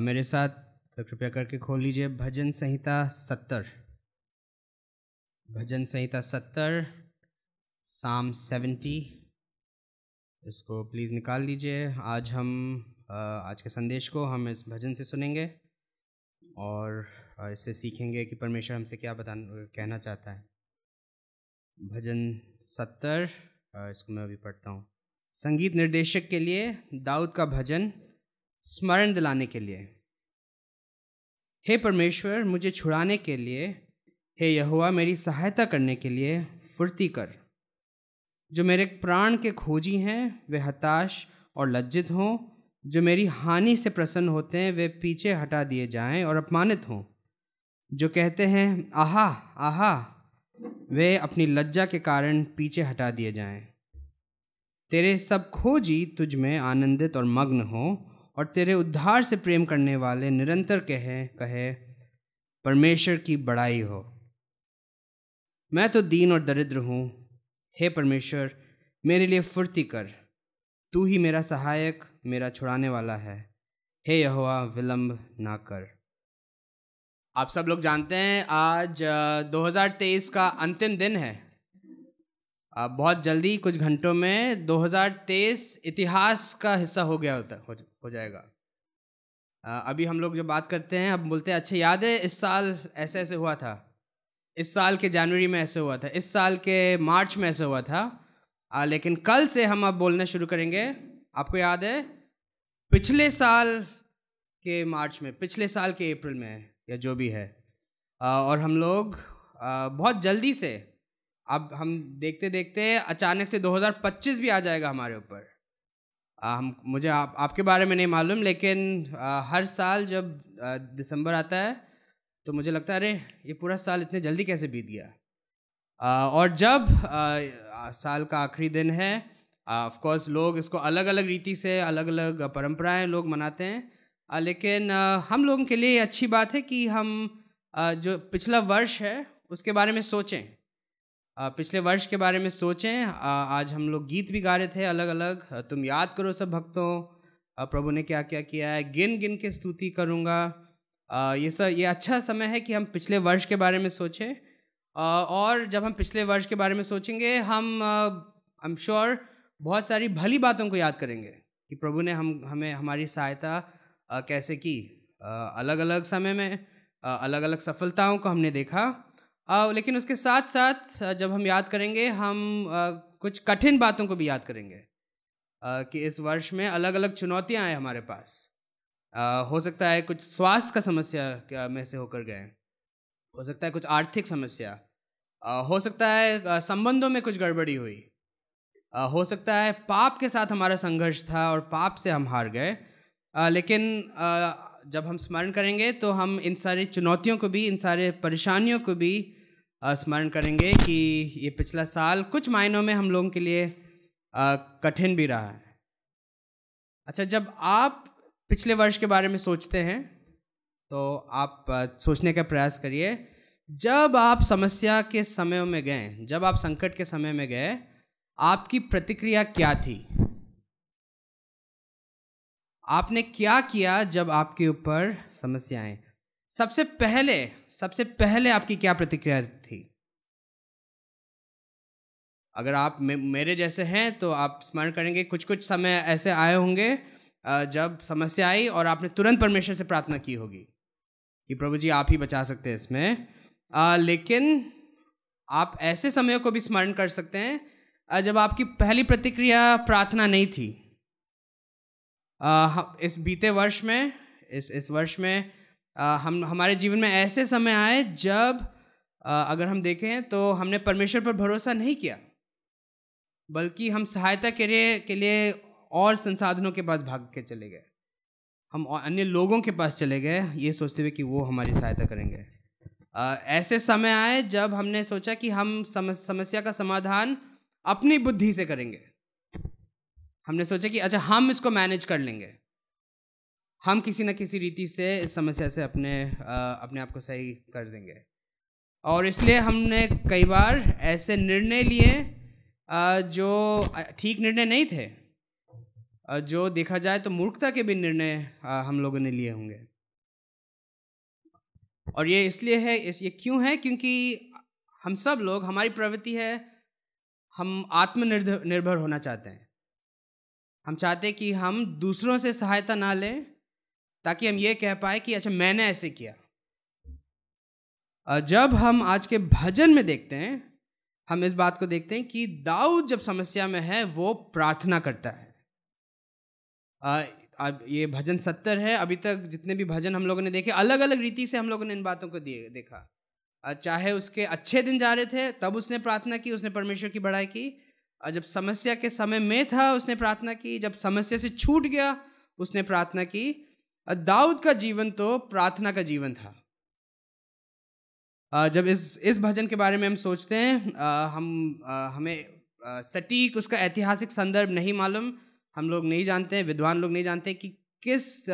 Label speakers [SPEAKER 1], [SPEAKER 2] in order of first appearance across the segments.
[SPEAKER 1] मेरे साथ तो कृपया करके खोल लीजिए, भजन संहिता सत्तर। भजन संहिता सत्तर, साम सेवेंटी। इसको प्लीज़ निकाल लीजिए। आज हम आज के संदेश को हम इस भजन से सुनेंगे और इससे सीखेंगे कि परमेश्वर हमसे क्या बता कहना चाहता है। भजन सत्तर इसको मैं अभी पढ़ता हूँ। संगीत निर्देशक के लिए दाऊद का भजन स्मरण दिलाने के लिए। हे परमेश्वर, मुझे छुड़ाने के लिए, हे यहुआ मेरी सहायता करने के लिए फुर्ती कर। जो मेरे प्राण के खोजी हैं, वे हताश और लज्जित हों। जो मेरी हानि से प्रसन्न होते हैं, वे पीछे हटा दिए जाएँ और अपमानित हों। जो कहते हैं, आहा आहा, वे अपनी लज्जा के कारण पीछे हटा दिए जाएँ। तेरे सब खोजी तुझ में आनंदित और मग्न हो। और तेरे उद्धार से प्रेम करने वाले निरंतर कहे कहे, परमेश्वर की बड़ाई हो। मैं तो दीन और दरिद्र हूँ। हे परमेश्वर, मेरे लिए फुर्ती कर। तू ही मेरा सहायक, मेरा छुड़ाने वाला है। हे यहोवा, विलंब ना कर। आप सब लोग जानते हैं, आज 2023 का अंतिम दिन है। बहुत जल्दी कुछ घंटों में 2023 इतिहास का हिस्सा हो गया होता हो, जाएगा। अभी हम लोग जो बात करते हैं अब बोलते हैं अच्छा याद है इस साल ऐसे ऐसे हुआ था? इस साल के जनवरी में ऐसे हुआ था? इस साल के मार्च में ऐसे हुआ था? आ, लेकिन कल से हम अब बोलना शुरू करेंगे। आपको याद है? पिछले साल के मार्च में पिछले साल के अप्रैल में या जो भी है। आ, और हम लोग आ, बहुत जल्दी से अब हम देखते देखते अचानक से 2025 भी आ जाएगा हमारे ऊपर। हम मुझे आप आपके बारे में नहीं मालूम लेकिन आ, हर साल जब आ, दिसंबर आता है तो मुझे लगता है अरे ये पूरा साल इतने जल्दी कैसे बीत गया? आ, और जब आ, साल का आखिरी दिन है ऑफ़ कोर्स लोग इसको अलग अलग रीति से अलग अलग परंपराएँ लोग मनाते हैं आ, लेकिन आ, हम लोगों के लिए अच्छी बात है कि हम आ, जो पिछला वर्ष है उसके बारे में सोचें। पिछले वर्ष के बारे में सोचें आज हम लोग गीत भी गा रहे थे अलग अलग तुम याद करो सब भक्तों। प्रभु ने क्या क्या किया है? गिन गिन के स्तुति करूँगा। ये सब ये अच्छा समय है कि हम पिछले वर्ष के बारे में सोचें। और जब हम पिछले वर्ष के बारे में सोचेंगे, हम आई एम श्योर बहुत सारी भली बातों को याद करेंगे कि प्रभु ने हम, हमें हमारी सहायता कैसे की। अलग अलग समय में अलग अलग सफलताओं को हमने देखा। लेकिन उसके साथ साथ जब हम याद करेंगे, हम कुछ कठिन बातों को भी याद करेंगे। कि इस वर्ष में अलग अलग चुनौतियाँ आए हमारे पास। हो सकता है कुछ स्वास्थ्य का समस्या में से होकर गए। हो सकता है कुछ आर्थिक समस्या। हो सकता है संबंधों में कुछ गड़बड़ी हुई। हो सकता है पाप के साथ हमारा संघर्ष था और पाप से हम हार गए। लेकिन जब हम स्मरण करेंगे तो हम इन सारी चुनौतियों को भी, इन सारे परेशानियों को भी स्मरण करेंगे कि ये पिछला साल कुछ मायनों में हम लोगों के लिए कठिन भी रहा है। अच्छा जब आप पिछले वर्ष के बारे में सोचते हैं तो आप सोचने का प्रयास करिए, जब आप समस्या के समय में गए, जब आप संकट के समय में गए, आपकी प्रतिक्रिया क्या थी? आपने क्या किया जब आपके ऊपर समस्याएँ? सबसे पहले सबसे पहले आपकी क्या प्रतिक्रिया थी? अगर आप मेरे जैसे हैं तो आप स्मरण करेंगे कुछ कुछ समय ऐसे आए होंगे जब समस्या आई और आपने तुरंत परमेश्वर से प्रार्थना की होगी कि प्रभु जी आप ही बचा सकते हैं इसमें। आ, लेकिन आप ऐसे समयों को भी स्मरण कर सकते हैं जब आपकी पहली प्रतिक्रिया प्रार्थना नहीं थी। आ, इस बीते वर्ष में इस इस वर्ष में हम हमारे जीवन में ऐसे समय आए जब आ, अगर हम देखें तो हमने परमेश्वर पर भरोसा नहीं किया। बल्कि हम सहायता के लिए के लिए और संसाधनों के पास भाग के चले गए। हम अन्य लोगों के पास चले गए ये सोचते हुए कि वो हमारी सहायता करेंगे। आ, ऐसे समय आए जब हमने सोचा कि हम समस्या का समाधान अपनी बुद्धि से करेंगे। हमने सोचा कि अच्छा हम इसको मैनेज कर लेंगे। हम किसी न किसी रीति से इस समस्या से अपने आ, अपने आप को सही कर देंगे। और इसलिए हमने कई बार ऐसे निर्णय लिए जो ठीक निर्णय नहीं थे। जो देखा जाए तो मूर्खता के भी निर्णय हम लोगों ने लिए होंगे। और ये इसलिए है इस ये क्यों है? क्योंकि हम सब लोग हमारी प्रवृत्ति है हम आत्मनिर्भर निर्भर होना चाहते हैं। हम चाहते हैं कि हम दूसरों से सहायता ना लें ताकि हम ये कह पाए कि अच्छा मैंने ऐसे किया। जब हम आज के भजन में देखते हैं, हम इस बात को देखते हैं कि दाऊद जब समस्या में है, वो प्रार्थना करता है। अब ये भजन सत्तर है, अभी तक जितने भी भजन हम लोगों ने देखे अलग अलग रीति से हम लोगों ने इन बातों को दिए, देखा। चाहे उसके अच्छे दिन जा रहे थे, तब उसने प्रार्थना की, उसने परमेश्वर की बढ़ाई की। और जब समस्या के समय में था, उसने प्रार्थना की, जब समस्या से छूट गया, उसने प्रार्थना की। दाऊद का जीवन तो प्रार्थना का जीवन था। जब इस इस भजन के बारे में हम सोचते हैं हम हमें सटीक उसका ऐतिहासिक संदर्भ नहीं मालूम, हम लोग नहीं जानते हैं, विद्वान लोग नहीं जानते कि किस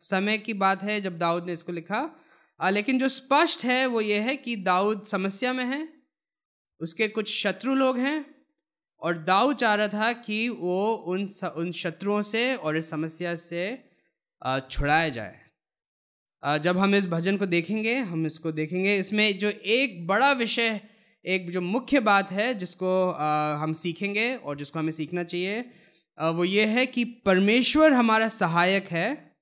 [SPEAKER 1] समय की बात है जब दाऊद ने इसको लिखा। लेकिन जो स्पष्ट है वो ये है कि दाऊद समस्या में है, उसके कुछ शत्रु लोग हैं, और दाऊद चाह रहा था कि वो उन उन शत्रुओं से और इस समस्या से छुड़ाया जाए। जब हम इस भजन को देखेंगे, हम इसको देखेंगे। इसमें जो एक बड़ा विषय, एक जो मुख्य बात है जिसको हम सीखेंगे और जिसको हमें सीखना चाहिए वो ये है कि परमेश्वर हमारा सहायक है,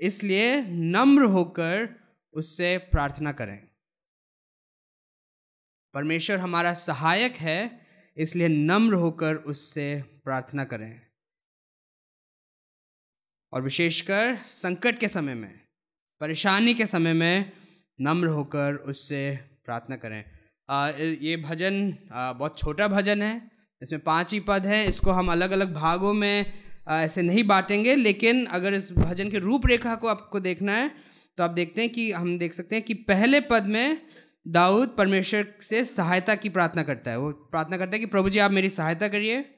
[SPEAKER 1] इसलिए नम्र होकर उससे प्रार्थना करें। परमेश्वर हमारा सहायक है, इसलिए नम्र होकर उससे प्रार्थना करें। और विशेषकर संकट के समय में परेशानी के समय में नम्र होकर उससे प्रार्थना करें। आ, ये भजन आ, बहुत छोटा भजन है इसमें पाँच ही पद हैं इसको हम अलग अलग भागों में आ, ऐसे नहीं बांटेंगे लेकिन अगर इस भजन के रूपरेखा को आपको देखना है तो आप देखते हैं कि हम देख सकते हैं कि पहले पद में दाऊद परमेश्वर से सहायता की प्रार्थना करता है। वो प्रार्थना करता है कि प्रभु जी आप मेरी सहायता करिए।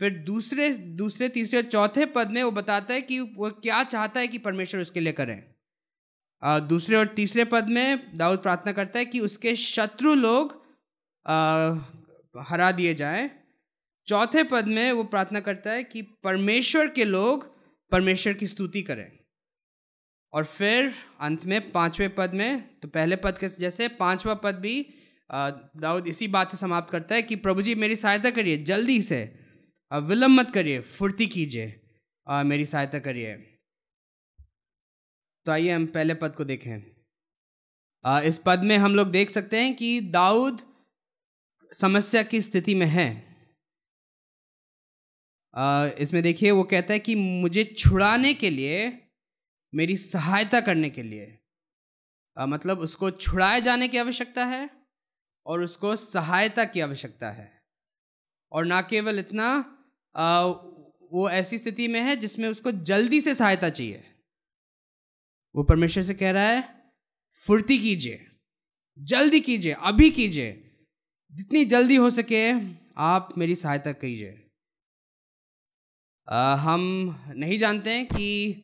[SPEAKER 1] फिर दूसरे दूसरे, तीसरे और चौथे पद में वो बताता है कि वो क्या चाहता है कि परमेश्वर उसके लिए करें। दूसरे और तीसरे पद में दाऊद प्रार्थना करता है कि उसके शत्रु लोग हरा दिए जाएँ। चौथे पद में वो प्रार्थना करता है कि परमेश्वर के लोग परमेश्वर की स्तुति करें। और फिर अंत में पाँचवें पद में तो पहले पद के जैसे पांचवा पद भी दाऊद इसी बात से समाप्त करता है कि प्रभु जी मेरी सहायता करिए, जल्दी से। आ, विलम्ब मत करिए फुर्ती कीजिए आ, मेरी सहायता करिए। तो आइए हम पहले पद को देखें। आ, इस पद में हम लोग देख सकते हैं कि दाऊद समस्या की स्थिति में है। आ, इसमें देखिए वो कहता है कि मुझे छुड़ाने के लिए मेरी सहायता करने के लिए आ, मतलब उसको छुड़ाए जाने की आवश्यकता है और उसको सहायता की आवश्यकता है। और ना केवल इतना आ, वो ऐसी स्थिति में है जिसमें उसको जल्दी से सहायता चाहिए। वो परमेश्वर से कह रहा है फुर्ती कीजिए जल्दी कीजिए अभी कीजिए। जितनी जल्दी हो सके आप मेरी सहायता कीजिए। हम नहीं जानते हैं कि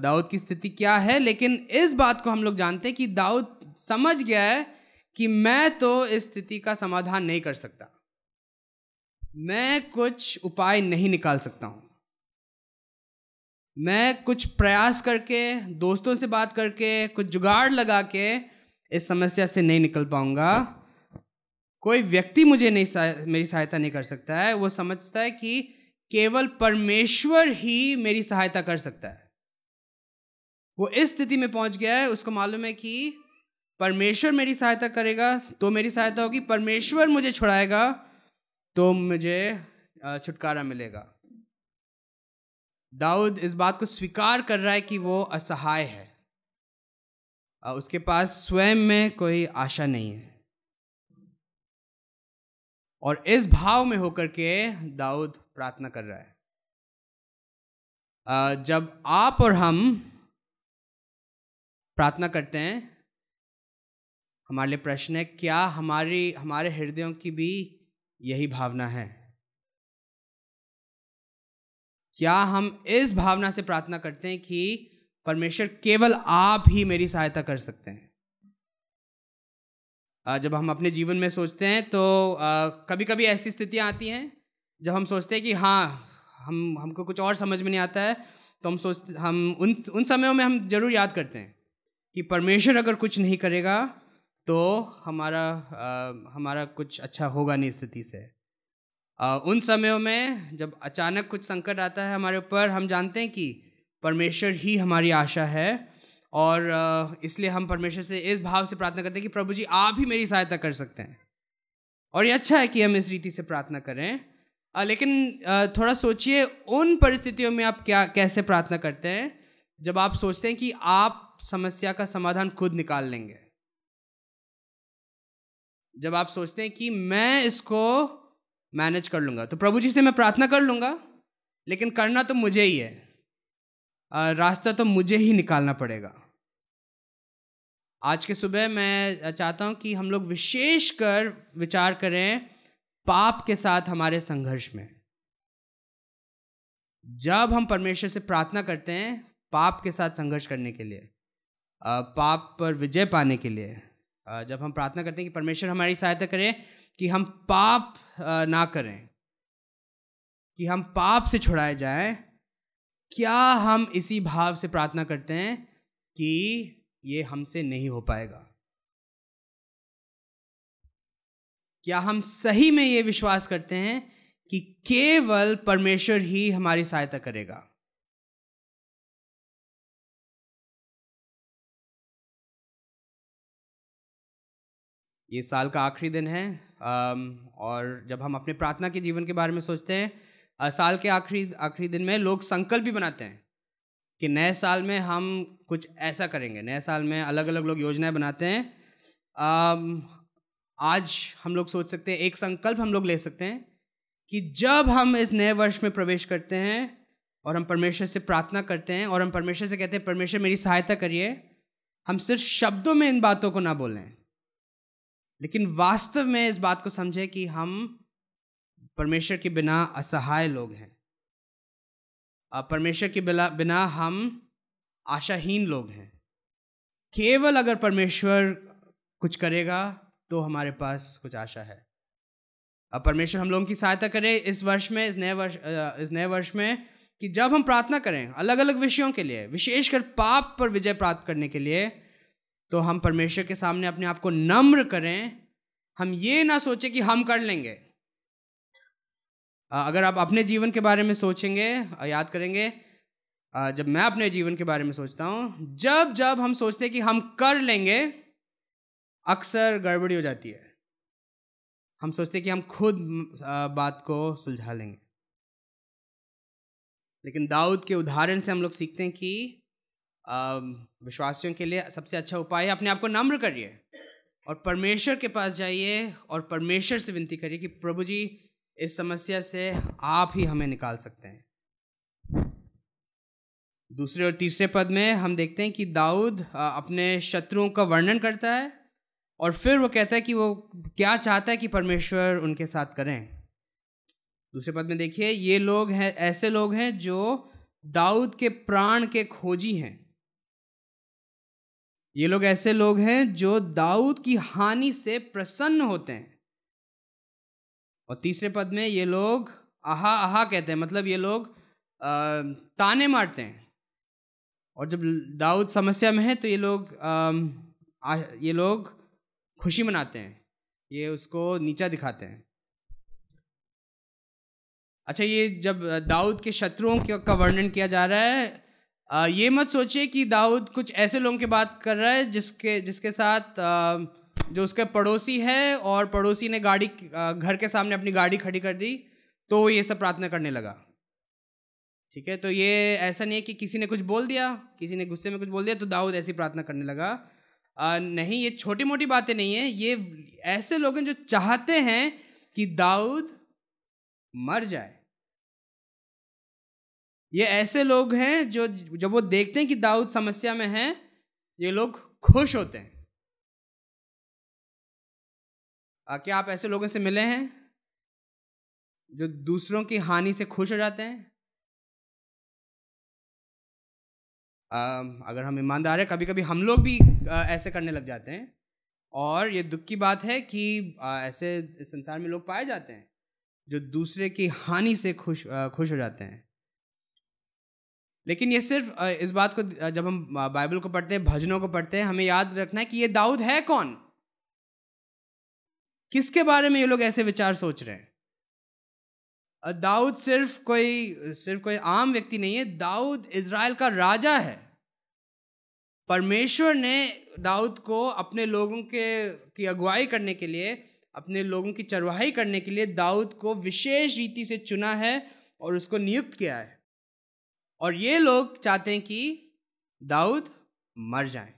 [SPEAKER 1] दाऊद की स्थिति क्या है लेकिन इस बात को हम लोग जानते हैं कि दाऊद समझ गया है कि मैं तो इस स्थिति का समाधान नहीं कर सकता। मैं कुछ उपाय नहीं निकाल सकता हूँ। मैं कुछ प्रयास करके, दोस्तों से बात करके, कुछ जुगाड़ लगा के इस समस्या से नहीं निकल पाऊँगा। कोई व्यक्ति मुझे नहीं मेरी सहायता नहीं कर सकता है। वो समझता है कि केवल परमेश्वर ही मेरी सहायता कर सकता है। वो इस स्थिति में पहुँच गया है, उसको मालूम है कि परमेश्वर मेरी सहायता करेगा तो मेरी सहायता होगी। परमेश्वर मुझे छुड़ाएगा तो मुझे छुटकारा मिलेगा। दाऊद इस बात को स्वीकार कर रहा है कि वो असहाय है। उसके पास स्वयं में कोई आशा नहीं है। और इस भाव में होकर के दाऊद प्रार्थना कर रहा है। जब आप और हम प्रार्थना करते हैं, हमारे लिए प्रश्न है, क्या हमारी, हमारे हृदयों की भी यही भावना है। क्या हम इस भावना से प्रार्थना करते हैं कि परमेश्वर केवल आप ही मेरी सहायता कर सकते हैं? जब हम अपने जीवन में सोचते हैं तो कभी कभी ऐसी स्थितियाँ आती हैं, जब हम सोचते हैं कि हाँ हम, हमको कुछ और समझ में नहीं आता है तो हम सोचते, हम उन उन समयों में हम ज़रूर याद करते हैं कि परमेश्वर अगर कुछ नहीं करेगा तो हमारा आ, हमारा कुछ अच्छा होगा नहीं स्थिति से। आ, उन समयों में जब अचानक कुछ संकट आता है हमारे ऊपर हम जानते हैं कि परमेश्वर ही हमारी आशा है और आ, इसलिए हम परमेश्वर से इस भाव से प्रार्थना करते हैं कि प्रभु जी आप ही मेरी सहायता कर सकते हैं। और ये अच्छा है कि हम इस रीति से प्रार्थना करें। आ, लेकिन आ, थोड़ा सोचिए उन परिस्थितियों में आप क्या कैसे प्रार्थना करते हैं? जब आप सोचते हैं कि आप समस्या का समाधान खुद निकाल लेंगे। जब आप सोचते हैं कि मैं इसको मैनेज कर लूँगा तो प्रभु जी से मैं प्रार्थना कर लूँगा, लेकिन करना तो मुझे ही है रास्ता तो मुझे ही निकालना पड़ेगा। आज के सुबह मैं चाहता हूँ कि हम लोग विशेष कर विचार करें पाप के साथ हमारे संघर्ष में। जब हम परमेश्वर से प्रार्थना करते हैं पाप के साथ संघर्ष करने के लिए पाप पर विजय पाने के लिए जब हम प्रार्थना करते हैं कि परमेश्वर हमारी सहायता करे कि हम पाप ना करें, कि हम पाप से छुड़ाए जाएँ, क्या हम इसी भाव से प्रार्थना करते हैं कि ये हमसे नहीं हो पाएगा? क्या हम सही में ये विश्वास करते हैं कि केवल परमेश्वर ही हमारी सहायता करेगा? ये साल का आखिरी दिन है और जब हम अपने प्रार्थना के जीवन के बारे में सोचते हैं साल के आखिरी आखिरी दिन में लोग संकल्प भी बनाते हैं कि नए साल में हम कुछ ऐसा करेंगे। नए साल में अलग अलग लोग योजनाएँ बनाते हैं। आज हम लोग सोच सकते हैं, एक संकल्प हम लोग ले सकते हैं कि जब हम इस नए वर्ष में प्रवेश करते हैं और हम परमेश्वर से प्रार्थना करते हैं और हम परमेश्वर से कहते हैं, परमेश्वर मेरी सहायता करिए। हम सिर्फ़ शब्दों में इन बातों को ना बोलें। लेकिन वास्तव में इस बात को समझे कि हम परमेश्वर के बिना असहाय लोग हैं। परमेश्वर के बिना हम आशाहीन लोग हैं। केवल अगर परमेश्वर कुछ करेगा तो हमारे पास कुछ आशा है। अब परमेश्वर हम लोगों की सहायता करे इस वर्ष में, इस नए वर्ष इस नए वर्ष में कि जब हम प्रार्थना करें अलग अलग विषयों के लिए, विशेषकर पाप पर विजय प्राप्त करने के लिए तो हम परमेश्वर के सामने अपने आप को नम्र करें। हम ये ना सोचें कि हम कर लेंगे। अगर आप अपने जीवन के बारे में सोचेंगे याद करेंगे जब मैं अपने जीवन के बारे में सोचता हूँ, जब जब हम सोचते हैं कि हम कर लेंगे, अक्सर गड़बड़ी हो जाती है। हम सोचते हैं कि हम खुद बात को सुलझा लेंगे। लेकिन दाऊद के उदाहरण से हम लोग सीखते हैं कि विश्वासियों के लिए सबसे अच्छा उपाय है अपने आप को नम्र करिए और परमेश्वर के पास जाइए और परमेश्वर से विनती करिए कि प्रभु जी, इस समस्या से आप ही हमें निकाल सकते हैं। दूसरे और तीसरे पद में हम देखते हैं कि दाऊद अपने शत्रुओं का वर्णन करता है और फिर वो कहता है कि वो क्या चाहता है कि परमेश्वर उनके साथ करें। दूसरे पद में देखिए, ये लोग हैं, ऐसे लोग हैं जो दाऊद के प्राण के खोजी हैं। ये लोग ऐसे लोग हैं जो दाऊद की हानि से प्रसन्न होते हैं। और तीसरे पद में ये लोग आहा आहा कहते हैं मतलब ये लोग ताने मारते हैं। और जब दाऊद समस्या में है तो ये लोग आ, ये लोग खुशी मनाते हैं। ये उसको नीचा दिखाते हैं। अच्छा ये जब दाऊद के शत्रुओं का वर्णन किया जा रहा है ये मत सोचिए कि दाऊद कुछ ऐसे लोगों की बात कर रहा है जिसके जिसके साथ जो उसके पड़ोसी है और पड़ोसी ने गाड़ी घर के सामने अपनी गाड़ी खड़ी कर दी तो ये सब प्रार्थना करने लगा। ठीक है? तो ये ऐसा नहीं है कि किसी ने कुछ बोल दिया किसी ने गुस्से में कुछ बोल दिया तो दाऊद ऐसी प्रार्थना करने लगा। आ, नहीं ये छोटी मोटी बातें नहीं है ये ऐसे लोग हैं जो चाहते हैं कि दाऊद मर जाए। ये ऐसे लोग हैं जो जब वो देखते हैं कि दाऊद समस्या में है ये लोग खुश होते हैं। क्या आप ऐसे लोगों से मिले हैं जो दूसरों की हानि से खुश हो जाते हैं? आ, अगर हम ईमानदार हैं कभी कभी हम लोग भी आ, ऐसे करने लग जाते हैं। और ये दुख की बात है कि आ, ऐसे संसार में लोग पाए जाते हैं जो दूसरे की हानि से खुश खुश हो जाते हैं। लेकिन ये सिर्फ़ इस बात को जब हम बाइबल को पढ़ते हैं, भजनों को पढ़ते हैं, हमें याद रखना है कि ये दाऊद है कौन? किसके बारे में ये लोग ऐसे विचार सोच रहे हैं? दाऊद सिर्फ़ कोई सिर्फ़ कोई आम व्यक्ति नहीं है, दाऊद इज़राइल का राजा है। परमेश्वर ने दाऊद को अपने लोगों के, की अगुवाई करने के लिए, अपने लोगों की चरवाही करने के लिए दाऊद को विशेष रीति से चुना है और उसको नियुक्त किया है। और ये लोग चाहते हैं कि दाऊद मर जाए।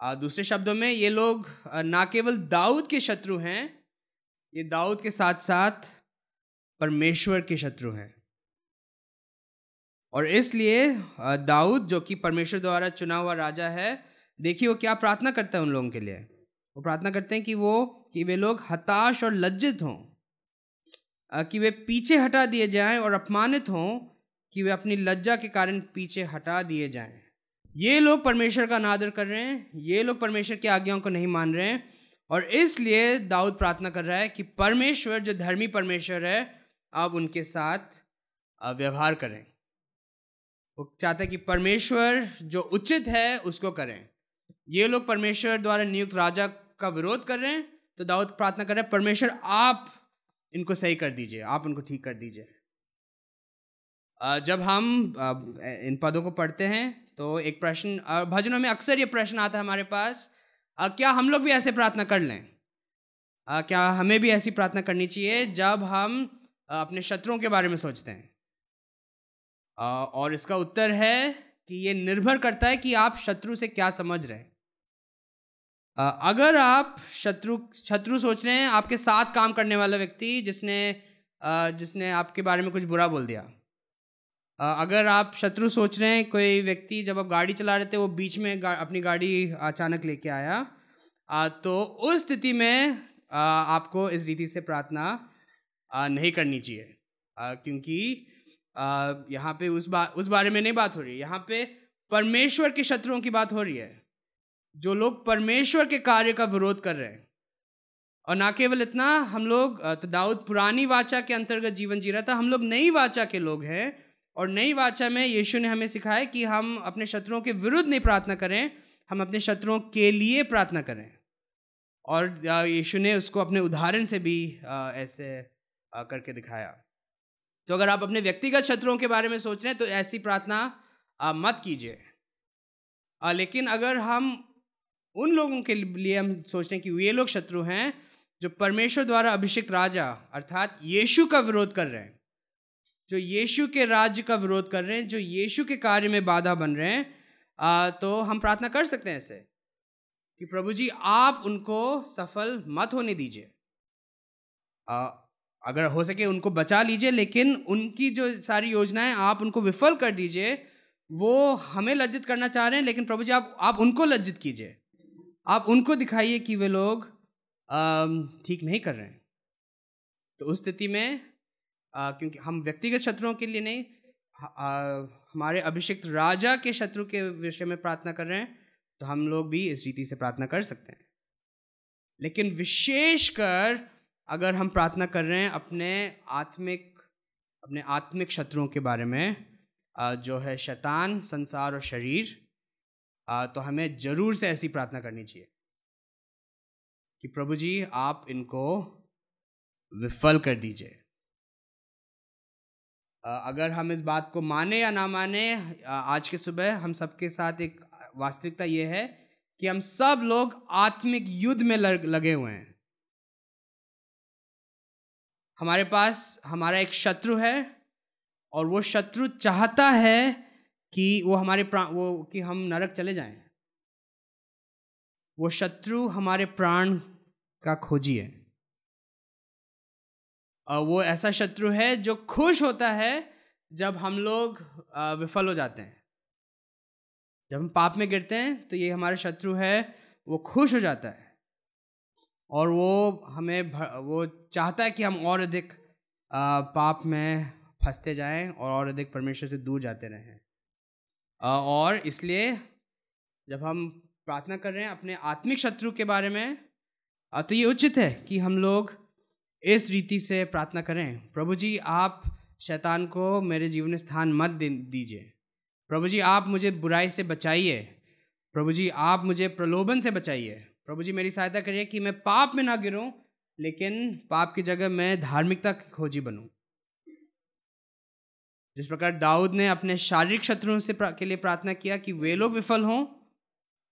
[SPEAKER 1] दूसरे शब्दों में ये लोग ना केवल दाऊद के शत्रु हैं, ये दाऊद के साथ साथ परमेश्वर के शत्रु हैं। और इसलिए दाऊद, जो कि परमेश्वर द्वारा चुना हुआ राजा है, देखिए वो क्या प्रार्थना करता है उन लोगों के लिए। वो प्रार्थना करते हैं कि वो, कि वे लोग हताश और लज्जित हों कि वे पीछे हटा दिए जाएँ और अपमानित हों कि वे अपनी लज्जा के कारण पीछे हटा दिए जाएँ। ये लोग परमेश्वर का अनादर कर रहे हैं, ये लोग परमेश्वर की आज्ञाओं को नहीं मान रहे हैं, और इसलिए दाऊद प्रार्थना कर रहा है कि परमेश्वर, जो धर्मी परमेश्वर है, आप उनके साथ व्यवहार करें। वो चाहते हैं कि परमेश्वर जो उचित है, उसको करें। ये लोग परमेश्वर द्वारा नियुक्त राजा का विरोध कर रहे हैं तो दाऊद प्रार्थना कर रहे हैं, परमेश्वर, आप इनको सही कर दीजिए, आप उनको ठीक कर दीजिए। जब हम इन पदों को पढ़ते हैं तो एक प्रश्न भजनों में अक्सर ये प्रश्न आता है हमारे पास क्या हम लोग भी ऐसे प्रार्थना कर लें? क्या हमें भी ऐसी प्रार्थना करनी चाहिए जब हम अपने शत्रुओं के बारे में सोचते हैं? और इसका उत्तर है कि ये निर्भर करता है कि आप शत्रु से क्या समझ रहे हैं। अगर आप शत्रु शत्रु सोच रहे हैं, आपके साथ काम करने वाला व्यक्ति जिसने जिसने आपके बारे में कुछ बुरा बोल दिया अगर आप शत्रु सोच रहे हैं कोई व्यक्ति जब आप गाड़ी चला रहे थे वो बीच में गा, अपनी गाड़ी अचानक लेके आया आ, तो उस स्थिति में आ, आपको इस रीति से प्रार्थना नहीं करनी चाहिए। क्योंकि यहाँ पे उस बा उस बारे में नहीं बात हो रही है। यहाँ पे परमेश्वर के शत्रुओं की बात हो रही है। जो लोग परमेश्वर के कार्य का विरोध कर रहे हैं। और ना केवल इतना हम लोग तो दाऊद पुरानी वाचा के अंतर्गत जीवन जी रहा था हम लोग नई वाचा के लोग हैं। और नई वाचा में यीशु ने हमें सिखाया कि हम अपने शत्रुओं के विरुद्ध नहीं प्रार्थना करें, हम अपने शत्रुओं के लिए प्रार्थना करें। और यीशु ने उसको अपने उदाहरण से भी ऐसे करके दिखाया। तो अगर आप अपने व्यक्तिगत शत्रुओं के बारे में सोच रहे हैं तो ऐसी प्रार्थना मत कीजिए। लेकिन अगर हम उन लोगों के लिए हम सोचते हैं कि ये लोग शत्रु हैं, जो परमेश्वर द्वारा अभिषिक्त राजा, अर्थात यीशु का विरोध कर रहे हैं जो यीशु के राज्य का विरोध कर रहे हैं जो यीशु के कार्य में बाधा बन रहे हैं आ, तो हम प्रार्थना कर सकते हैं ऐसे कि प्रभु जी आप उनको सफल मत होने दीजिए। अगर हो सके उनको बचा लीजिए लेकिन उनकी जो सारी योजनाएँ आप उनको विफल कर दीजिए वो हमें लज्जित करना चाह रहे हैं लेकिन प्रभु जी आप आप उनको लज्जित कीजिए। आप उनको दिखाइए कि वे लोग ठीक नहीं कर रहे हैं। तो उस स्थिति में आ, क्योंकि हम व्यक्तिगत शत्रुओं के लिए नहीं आ, हमारे अभिषिक्त राजा के शत्रु के विषय में प्रार्थना कर रहे हैं तो हम लोग भी इस रीति से प्रार्थना कर सकते हैं। लेकिन विशेषकर अगर हम प्रार्थना कर रहे हैं अपने आत्मिक अपने आत्मिक शत्रुओं के बारे में जो है शैतान संसार और शरीर तो हमें ज़रूर से ऐसी प्रार्थना करनी चाहिए कि प्रभु जी आप इनको विफल कर दीजिए। अगर हम इस बात को माने या ना माने आज के सुबह हम सबके साथ एक वास्तविकता ये है कि हम सब लोग आत्मिक युद्ध में लगे हुए हैं। हमारे पास, हमारा एक शत्रु है और वो शत्रु चाहता है कि वो हमारे प्राण वो, कि हम नरक चले जाएँ। वो शत्रु हमारे प्राण का खोजी है। वो ऐसा शत्रु है जो खुश होता है जब हम लोग विफल हो जाते हैं। जब हम पाप में गिरते हैं तो ये हमारे शत्रु है, वो खुश हो जाता है। और वो हमें वो चाहता है कि हम और अधिक पाप में फंसते जाएँ और और अधिक परमेश्वर से दूर जाते रहें। और इसलिए जब हम प्रार्थना कर रहे हैं अपने आत्मिक शत्रु के बारे में तो ये उचित है कि हम लोग इस रीति से प्रार्थना करें, प्रभु जी, आप शैतान को मेरे जीवन स्थान मत दीजिए। प्रभु जी, आप मुझे बुराई से बचाइए। प्रभु जी, आप मुझे प्रलोभन से बचाइए। प्रभु जी, मेरी सहायता करिए कि मैं पाप में ना गिरूं, लेकिन पाप की जगह मैं धार्मिकता की खोजी बनूं। जिस प्रकार दाऊद ने अपने शारीरिक शत्रुओं से के लिए प्रार्थना किया कि वे लोग विफल हों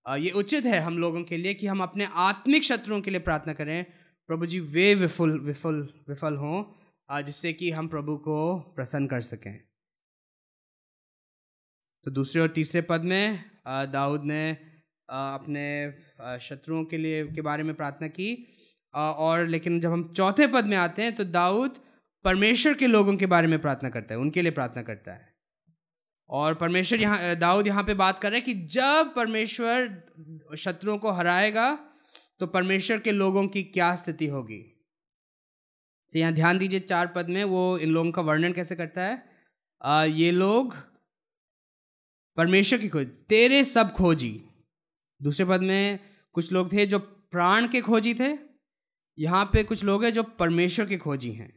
[SPEAKER 1] ये उचित है हम लोगों के लिए कि हम अपने आत्मिक शत्रुओं के लिए प्रार्थना करें। प्रभु जी, वे विफल विफल विफल हों जिससे कि हम प्रभु को प्रसन्न कर सकें। तो दूसरे और तीसरे पद में दाऊद ने अपने शत्रुओं के लिए, के बारे में प्रार्थना की। और लेकिन जब हम चौथे पद में आते हैं तो दाऊद परमेश्वर के लोगों के बारे में प्रार्थना करता है, उनके लिए प्रार्थना करता है। और परमेश्वर यहाँ, दाऊद यहाँ पे बात कर रहे हैं कि जब परमेश्वर शत्रुओं को हराएगा तो परमेश्वर के लोगों की क्या स्थिति होगी? तो यहाँ ध्यान दीजिए चार पद में वो इन लोगों का वर्णन कैसे करता है? आ, ये लोग परमेश्वर की खोज तेरे सब खोजी। दूसरे पद में कुछ लोग थे जो प्राण के खोजी थे यहाँ पे कुछ लोग हैं जो परमेश्वर के खोजी हैं।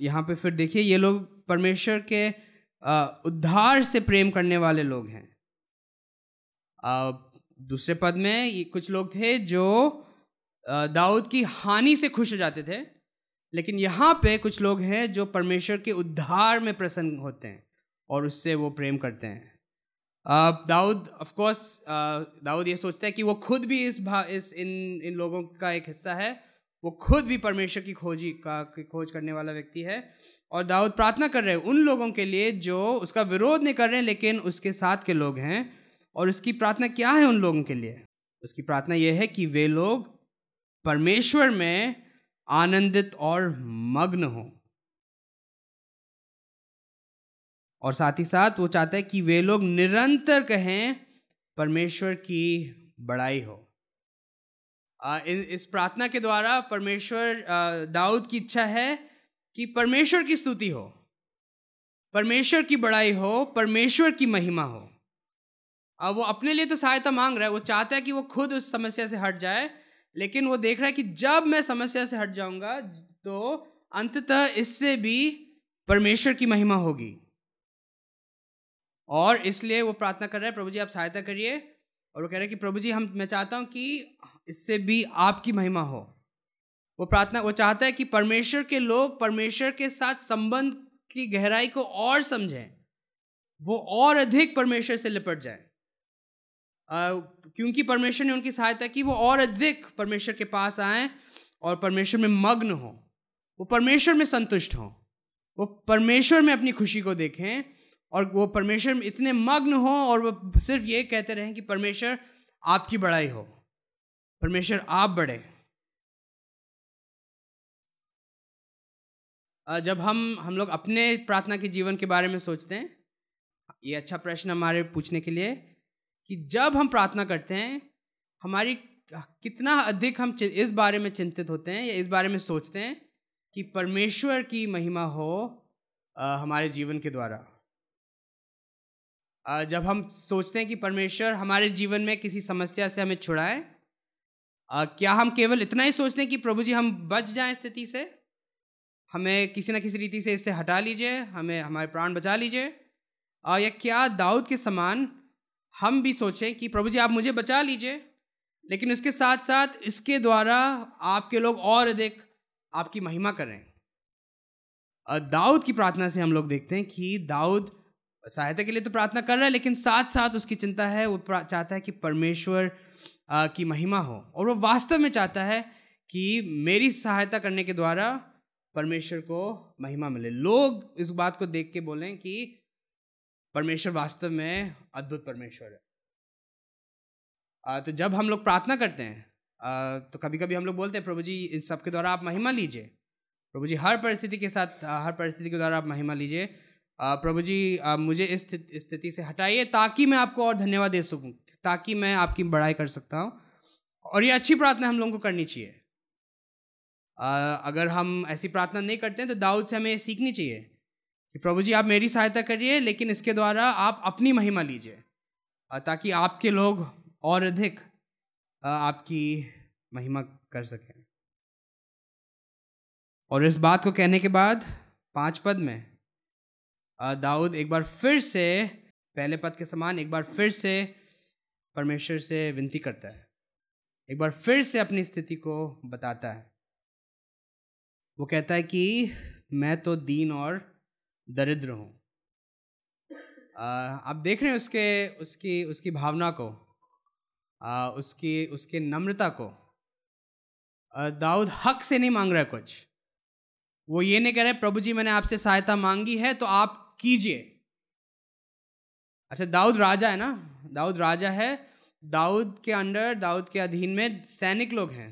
[SPEAKER 1] यहाँ पे फिर देखिए ये लोग परमेश्वर के उद्धार से प्रेम करने वाले लोग हैं। दूसरे पद में कुछ लोग थे जो दाऊद की हानि से खुश हो जाते थे, लेकिन यहाँ पे कुछ लोग हैं जो परमेश्वर के उद्धार में प्रसन्न होते हैं और उससे वो प्रेम करते हैं। अब दाऊद ऑफ़ कोर्स दाऊद ये सोचता है कि वो खुद भी इस भा, इस, इन इन लोगों का एक हिस्सा है, वो खुद भी परमेश्वर की खोजी का, की खोज करने वाला व्यक्ति है और दाऊद प्रार्थना कर रहे हैं उन लोगों के लिए जो उसका विरोध नहीं कर रहे हैं, लेकिन उसके साथ के लोग हैं। और उसकी प्रार्थना क्या है उन लोगों के लिए? उसकी प्रार्थना यह है कि वे लोग परमेश्वर में आनंदित और मग्न हों। और साथ ही साथ वो चाहता है कि वे लोग निरंतर कहें, परमेश्वर की बड़ाई हो। इस प्रार्थना के द्वारा परमेश्वर दाऊद की इच्छा है कि परमेश्वर की स्तुति हो। परमेश्वर की बड़ाई हो, परमेश्वर की महिमा हो। अब वो अपने लिए तो सहायता मांग रहा है, वो चाहता है कि वो खुद उस समस्या से हट जाए, लेकिन वो देख रहा है कि जब मैं समस्या से हट जाऊँगा तो अंततः इससे भी परमेश्वर की महिमा होगी। और इसलिए वो प्रार्थना कर रहा है, प्रभु जी, आप सहायता करिए। और वो कह रहे हैं कि प्रभु जी, हम, मैं चाहता हूँ कि इससे भी आपकी महिमा हो। वो प्रार्थना, वो चाहता है कि परमेश्वर के लोग, परमेश्वर के साथ संबंध की गहराई को और समझें, वो और अधिक परमेश्वर से लिपट जाए। क्योंकि परमेश्वर ने उनकी सहायता की, वो और अधिक परमेश्वर के पास आए और परमेश्वर में मग्न हो। वो परमेश्वर में संतुष्ट हो। वो परमेश्वर में अपनी खुशी को देखें और वो परमेश्वर में इतने मग्न हो और वो सिर्फ़ ये कहते रहें कि परमेश्वर आपकी बड़ाई हो। परमेश्वर आप बड़े जब हम हम लोग अपने प्रार्थना के जीवन के बारे में सोचते हैं, ये अच्छा प्रश्न हमारे पूछने के लिए कि जब हम प्रार्थना करते हैं हमारी कितना अधिक हम इस बारे में चिंतित होते हैं या इस बारे में सोचते हैं कि परमेश्वर की महिमा हो आ, हमारे जीवन के द्वारा। आ, जब हम सोचते हैं कि परमेश्वर हमारे जीवन में किसी समस्या से हमें छुड़ाए क्या हम केवल इतना ही सोचते हैं कि प्रभु जी हम बच जाएँ स्थिति से? हमें किसी न किसी रीति से इससे हटा लीजिए हमें हमारे प्राण बचा लीजिए या क्या दाऊद के समान हम भी सोचें कि प्रभु जी, आप मुझे बचा लीजिए, लेकिन इसके साथ साथ इसके द्वारा आपके लोग और अधिक आपकी महिमा करें दाऊद की प्रार्थना से हम लोग देखते हैं कि दाऊद सहायता के लिए तो प्रार्थना कर रहा है, लेकिन साथ साथ उसकी चिंता है, वो चाहता है कि परमेश्वर की महिमा हो। और वो वास्तव में चाहता है कि मेरी सहायता करने के द्वारा परमेश्वर को महिमा मिले। लोग इस बात को देख के बोलें कि परमेश्वर वास्तव में अद्भुत परमेश्वर है। तो जब हम लोग प्रार्थना करते हैं तो कभी कभी हम लोग बोलते हैं, प्रभु जी, इन सब के द्वारा आप महिमा लीजिए। प्रभु जी, हर परिस्थिति के साथ हर परिस्थिति के द्वारा आप महिमा लीजिए। प्रभु जी मुझे इस स्थिति से हटाइए ताकि मैं आपको और धन्यवाद दे सकूँ, ताकि मैं आपकी बड़ाई कर सकता हूँ। और ये अच्छी प्रार्थना हम लोगों को करनी चाहिए। अगर हम ऐसी प्रार्थना नहीं करते हैं तो दाऊद से हमें सीखनी चाहिए। कि प्रभु जी, आप मेरी सहायता करिए, लेकिन इसके द्वारा आप अपनी महिमा लीजिए ताकि आपके लोग और अधिक आपकी महिमा कर सकें। और इस बात को कहने के बाद पाँच पद में दाऊद एक बार फिर से, पहले पद के समान एक बार फिर से परमेश्वर से विनती करता है। एक बार फिर से अपनी स्थिति को बताता है। वो कहता है कि मैं तो दीन और दरिद्र हूँ। आप देख रहे हैं उसके उसकी उसकी भावना को आ, उसकी उसके नम्रता को। दाऊद हक से नहीं मांग रहा कुछ। वो ये नहीं कह रहे प्रभु जी मैंने आपसे सहायता मांगी है तो आप कीजिए। अच्छा दाऊद राजा है ना? दाऊद राजा है। दाऊद के अंडर दाऊद के अधीन में सैनिक लोग हैं।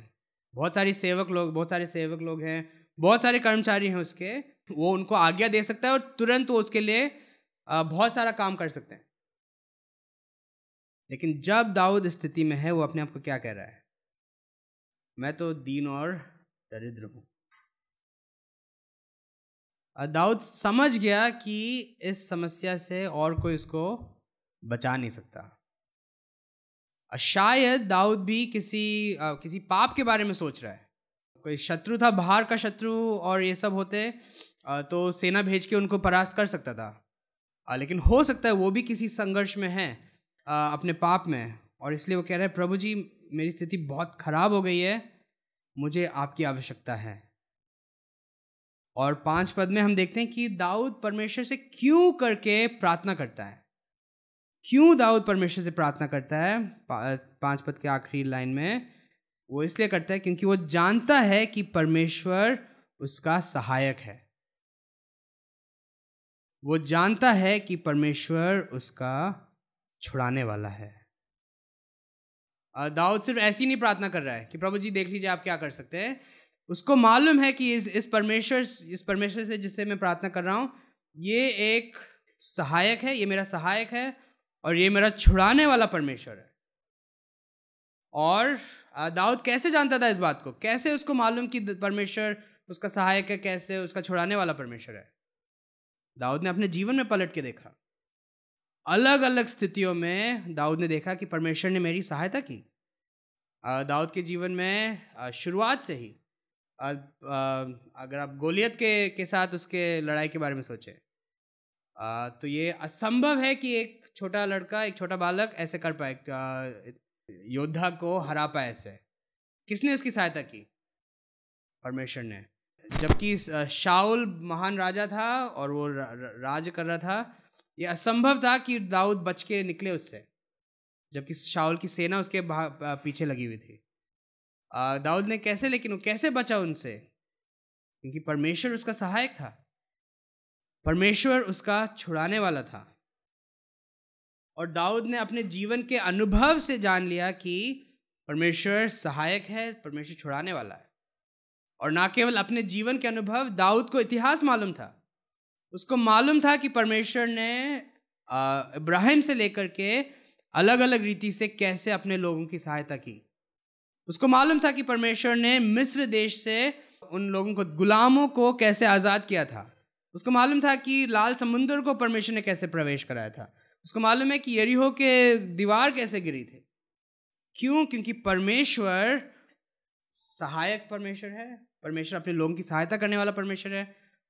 [SPEAKER 1] बहुत सारी सेवक लोग बहुत सारे सेवक लोग हैं। बहुत सारे कर्मचारी हैं उसके। वो उनको आज्ञा दे सकता है और तुरंत वो उसके लिए बहुत सारा काम कर सकते हैं। लेकिन जब दाऊद स्थिति में है, वो अपने आप को क्या कह रहा है? मैं तो दीन और दरिद्र हूँ। दाऊद समझ गया कि इस समस्या से और कोई उसको बचा नहीं सकता। शायद दाऊद भी किसी किसी पाप के बारे में सोच रहा है। कोई शत्रु था, बाहर का शत्रु और ये सब होते तो सेना भेज के उनको परास्त कर सकता था। लेकिन हो सकता है वो भी किसी संघर्ष में है अपने पाप में। और इसलिए वो कह रहे हैं, प्रभु जी, मेरी स्थिति बहुत खराब हो गई है, मुझे आपकी आवश्यकता है। और पाँच पद में हम देखते हैं कि दाऊद परमेश्वर से क्यों करके प्रार्थना करता है। क्यों दाऊद परमेश्वर से प्रार्थना करता है? पाँच पद के आखिरी लाइन में वो इसलिए करता है क्योंकि वो जानता है कि परमेश्वर उसका सहायक है। वो जानता है कि परमेश्वर उसका छुड़ाने वाला है। दाऊद सिर्फ़ ऐसी नहीं प्रार्थना कर रहा है कि प्रभु जी देख लीजिए आप क्या कर सकते हैं। उसको मालूम है कि इस इस परमेश्वर इस परमेश्वर से जिससे मैं प्रार्थना कर रहा हूँ, ये एक सहायक है, ये मेरा सहायक है और ये मेरा छुड़ाने वाला परमेश्वर है। और दाऊद कैसे जानता था इस बात को? कैसे उसको मालूम कि परमेश्वर उसका सहायक है? कैसे उसका छुड़ाने वाला परमेश्वर है? दाऊद ने अपने जीवन में पलट के देखा। अलग अलग स्थितियों में दाऊद ने देखा कि परमेश्वर ने मेरी सहायता की। दाऊद के जीवन में शुरुआत से ही अगर आप गोलियत के के साथ उसके लड़ाई के बारे में सोचें तो ये असंभव है कि एक छोटा लड़का, एक छोटा बालक ऐसे कर पाए योद्धा को हरा पाए ऐसे। किसने उसकी सहायता की? परमेश्वर ने। जबकि शाउल महान राजा था और वो राज कर रहा था। ये असंभव था कि दाऊद बच के निकले उससे, जबकि शाउल की सेना उसके पीछे लगी हुई थी। दाऊद ने कैसे, लेकिन वो कैसे बचा उनसे? क्योंकि परमेश्वर उसका सहायक था। परमेश्वर उसका छुड़ाने वाला था। और दाऊद ने अपने जीवन के अनुभव से जान लिया कि परमेश्वर सहायक है, परमेश्वर छुड़ाने वाला है। और ना केवल अपने जीवन के अनुभव, दाऊद को इतिहास मालूम था। उसको मालूम था कि परमेश्वर ने इब्राहिम से लेकर के अलग अलग रीति से कैसे अपने लोगों की सहायता की। उसको मालूम था कि परमेश्वर ने मिस्र देश से उन लोगों को, गुलामों को कैसे आज़ाद किया था। उसको मालूम था कि लाल समुंदर को परमेश्वर ने कैसे प्रवेश कराया था। उसको मालूम है कि यरीहो के दीवार कैसे गिरी थी। क्यों? क्योंकि परमेश्वर सहायक परमेश्वर है। परमेश्वर अपने लोगों की सहायता करने वाला परमेश्वर है।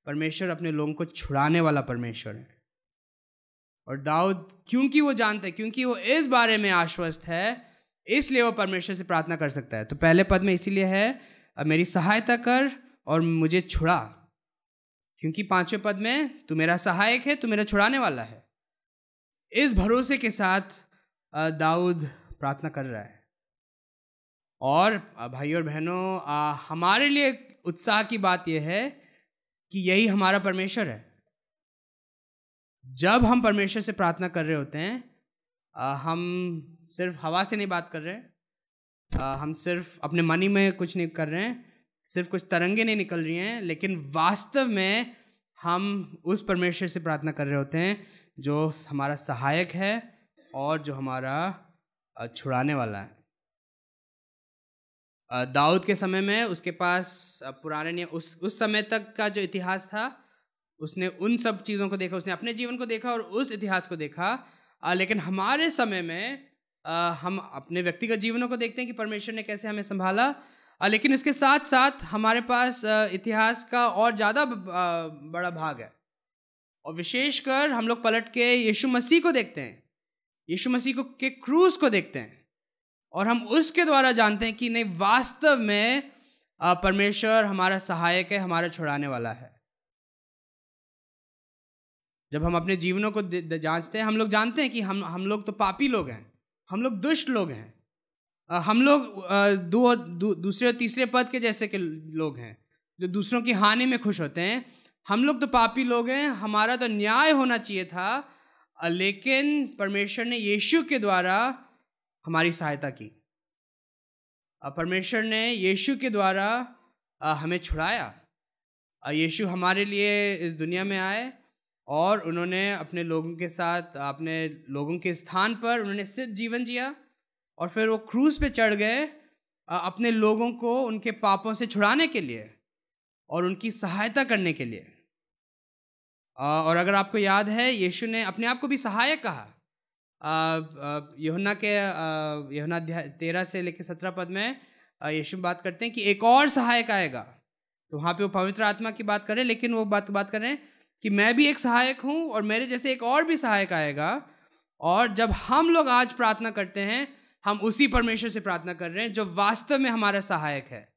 [SPEAKER 1] परमेश्वर अपने लोगों को छुड़ाने वाला परमेश्वर है। और दाऊद, क्योंकि वो जानते हैं, क्योंकि वो इस बारे में आश्वस्त है, इसलिए वो परमेश्वर से प्रार्थना कर सकता है। तो पहले पद में इसीलिए है मेरी सहायता कर और मुझे छुड़ा। क्योंकि पाँचवें पद में, तू मेरा सहायक है, तू मेरा छुड़ाने वाला है। इस भरोसे के साथ दाऊद प्रार्थना कर रहा है। और भाई और बहनों हमारे लिए उत्साह की बात यह है कि यही हमारा परमेश्वर है। जब हम परमेश्वर से प्रार्थना कर रहे होते हैं आ, हम सिर्फ़ हवा से नहीं बात कर रहे आ, हम सिर्फ़ अपने मनी में कुछ नहीं कर रहे हैं सिर्फ़ कुछ तरंगे नहीं निकल रही हैं लेकिन वास्तव में हम उस परमेश्वर से प्रार्थना कर रहे होते हैं जो हमारा सहायक है और जो हमारा छुड़ाने वाला है। दाऊद के समय में उसके पास पुराने उस उस समय तक का जो इतिहास था, उसने उन सब चीज़ों को देखा, उसने अपने जीवन को देखा और उस इतिहास को देखा। लेकिन हमारे समय में हम अपने व्यक्तिगत जीवनों को देखते हैं कि परमेश्वर ने कैसे हमें संभाला। लेकिन इसके साथ साथ हमारे पास इतिहास का और ज़्यादा बड़ा भाग है। और विशेषकर हम लोग पलट के यीशु मसीह को देखते हैं। यीशु मसीह को के क्रूज को देखते हैं। और हम उसके द्वारा जानते हैं कि नहीं वास्तव में परमेश्वर हमारा सहायक है हमारा छुड़ाने वाला है। जब हम अपने जीवनों को जांचते हैं हम लोग जानते हैं कि हम हम लोग तो पापी लोग हैं हम लोग दुष्ट लोग हैं। हम लोग दो, दू, दूसरे और तीसरे पद के जैसे के लोग हैं जो दूसरों की हानि में खुश होते हैं। हम लोग तो पापी लोग हैं हमारा तो न्याय होना चाहिए था लेकिन परमेश्वर ने यीशु के द्वारा हमारी सहायता की। परमेश्वर ने यीशु के द्वारा हमें छुड़ाया। यीशु हमारे लिए इस दुनिया में आए और उन्होंने अपने लोगों के साथ, अपने लोगों के स्थान पर उन्होंने सिर्फ़ जीवन जिया और फिर वो क्रूज पे चढ़ गए अपने लोगों को उनके पापों से छुड़ाने के लिए और उनकी सहायता करने के लिए। और अगर आपको याद है, यीशु ने अपने आप को भी सहायक कहा। यहुना के यहुना तेरह से लेकर सत्रह पद में यीशु बात करते हैं कि एक और सहायक आएगा। तो वहाँ पे वो पवित्र आत्मा की बात करें लेकिन वो बात बात करें कि मैं भी एक सहायक हूँ और मेरे जैसे एक और भी सहायक आएगा और जब हम लोग आज प्रार्थना करते हैं, हम उसी परमेश्वर से प्रार्थना कर रहे हैं जो वास्तव में हमारा सहायक है,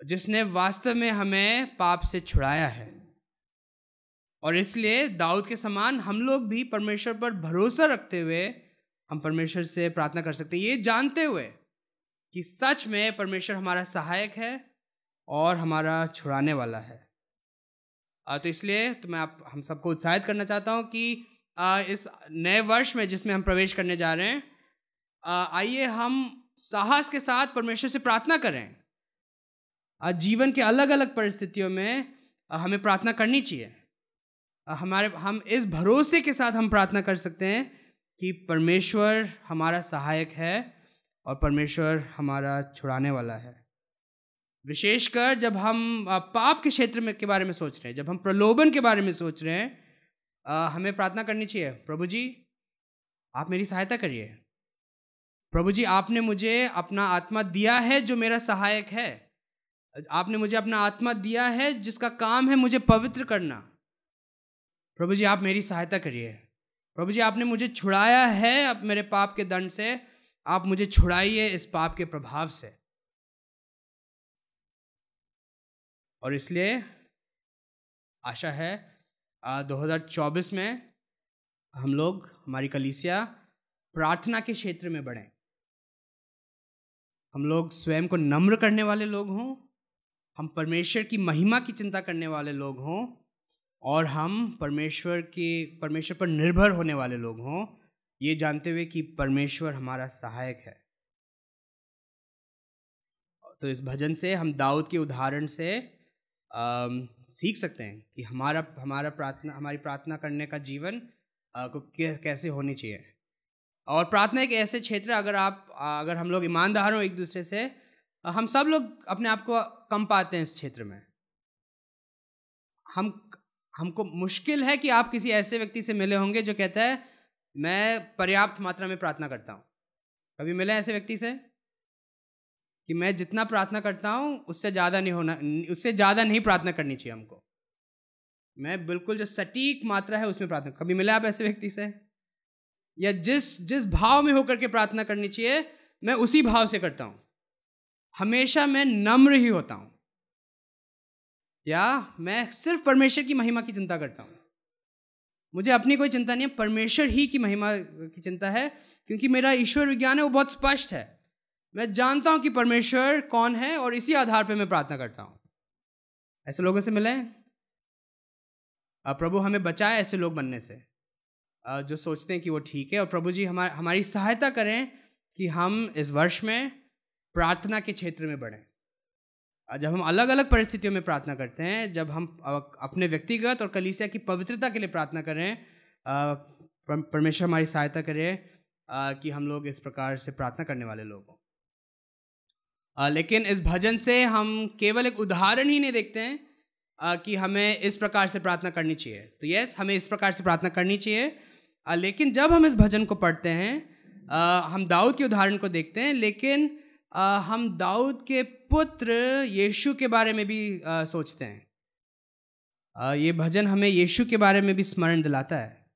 [SPEAKER 1] जिसने वास्तव में हमें पाप से छुड़ाया है। और इसलिए दाऊद के समान हम लोग भी परमेश्वर पर भरोसा रखते हुए हम परमेश्वर से प्रार्थना कर सकते हैं। ये जानते हुए कि सच में परमेश्वर हमारा सहायक है और हमारा छुड़ाने वाला है। तो इसलिए तो मैं आप, हम सबको उत्साहित करना चाहता हूँ कि इस नए वर्ष में जिसमें हम प्रवेश करने जा रहे हैं आइए हम साहस के साथ परमेश्वर से प्रार्थना करें। जीवन के अलग अलग परिस्थितियों में हमें प्रार्थना करनी चाहिए। हमारे, हम इस भरोसे के साथ हम प्रार्थना कर सकते हैं कि परमेश्वर हमारा सहायक है और परमेश्वर हमारा छुड़ाने वाला है। विशेषकर जब हम पाप के क्षेत्र में, के बारे में सोच रहे हैं, जब हम प्रलोभन के बारे में सोच रहे हैं हमें प्रार्थना करनी चाहिए, प्रभु जी, आप मेरी सहायता करिए। प्रभु जी, आपने मुझे अपना आत्मा दिया है जो मेरा सहायक है। आपने मुझे अपना आत्मा दिया है जिसका काम है मुझे पवित्र करना। प्रभु जी आप मेरी सहायता करिए। प्रभु जी आपने मुझे छुड़ाया है अब मेरे पाप के दंड से। आप मुझे छुड़ाइए इस पाप के प्रभाव से। और इसलिए आशा है आ, 2024 में हम लोग हमारी कलीसिया प्रार्थना के क्षेत्र में बढ़ें। हम लोग स्वयं को नम्र करने वाले लोग हों हम परमेश्वर की महिमा की चिंता करने वाले लोग हों और हम परमेश्वर के परमेश्वर पर निर्भर होने वाले लोग हों ये जानते हुए कि परमेश्वर हमारा सहायक है। तो इस भजन से हम दाऊद के उदाहरण से आ, सीख सकते हैं कि हमारा हमारा प्रार्थना हमारी प्रार्थना करने का जीवन आ, को कैसे होनी चाहिए। और प्रार्थना एक ऐसे क्षेत्र अगर आप अगर हम लोग ईमानदार हों एक दूसरे से हम सब लोग अपने आप को कम पाते हैं इस क्षेत्र में। हम हमको मुश्किल है कि आप किसी ऐसे व्यक्ति से मिले होंगे जो कहता है, मैं पर्याप्त मात्रा में प्रार्थना करता हूँ। कभी मिले ऐसे व्यक्ति से? कि मैं जितना प्रार्थना करता हूँ, उससे ज़्यादा नहीं होना, उससे ज़्यादा नहीं प्रार्थना करनी चाहिए हमको। मैं बिल्कुल जो सटीक मात्रा है, उसमें प्रार्थना, कभी मिले आप ऐसे व्यक्ति से? या जिस जिस भाव में होकर के प्रार्थना करनी चाहिए, मैं उसी भाव से करता हूँ। हमेशा मैं नम्र ही होता हूँ। या मैं सिर्फ़ परमेश्वर की महिमा की चिंता करता हूँ। मुझे अपनी कोई चिंता नहीं है, परमेश्वर ही की महिमा की चिंता है, क्योंकि मेरा ईश्वर विज्ञान है, वो बहुत स्पष्ट है। मैं जानता हूँ कि परमेश्वर कौन है और इसी आधार पर मैं प्रार्थना करता हूँ। ऐसे लोगों से मिले। प्रभु हमें बचाए ऐसे लोग बनने से। जो सोचते हैं कि वो ठीक है और प्रभु जी हमारी हमारी सहायता करें कि हम इस वर्ष में प्रार्थना के क्षेत्र में बढ़ें। जब हम अलग अलग परिस्थितियों में प्रार्थना करते हैं, जब हम अपने व्यक्तिगत और कलीसिया की पवित्रता के लिए प्रार्थना करें परमेश्वर हमारी सहायता करे कि हम लोग इस प्रकार से प्रार्थना करने वाले लोग हों। लेकिन इस भजन से हम केवल एक उदाहरण ही नहीं देखते हैं कि हमें इस प्रकार से प्रार्थना करनी चाहिए। तो यस हमें इस प्रकार से प्रार्थना करनी चाहिए। लेकिन जब हम इस भजन को पढ़ते हैं हम दाऊद के उदाहरण को देखते हैं, लेकिन हम दाऊद के पुत्र यीशु के बारे में भी आ, सोचते हैं। आ, ये भजन हमें यीशु के बारे में भी स्मरण दिलाता है।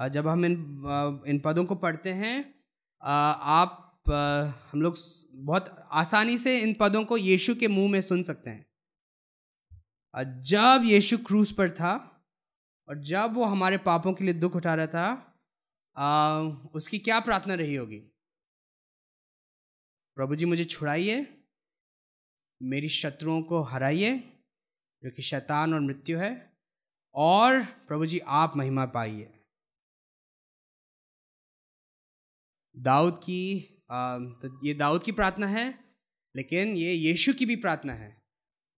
[SPEAKER 1] आ, जब हम इन आ, इन पदों को पढ़ते हैं आ, आप आ, हम लोग बहुत आसानी से इन पदों को यीशु के मुँह में सुन सकते हैं। आ, जब यीशु क्रूस पर था और जब वो हमारे पापों के लिए दुख उठा रहा था आ, उसकी क्या प्रार्थना रही होगी? प्रभु जी मुझे छुड़ाइए। मेरी शत्रुओं को हराइए जो कि शैतान और मृत्यु है और प्रभु जी आप महिमा पाइए। दाऊद की आ, तो ये दाऊद की प्रार्थना है लेकिन ये यीशु की भी प्रार्थना है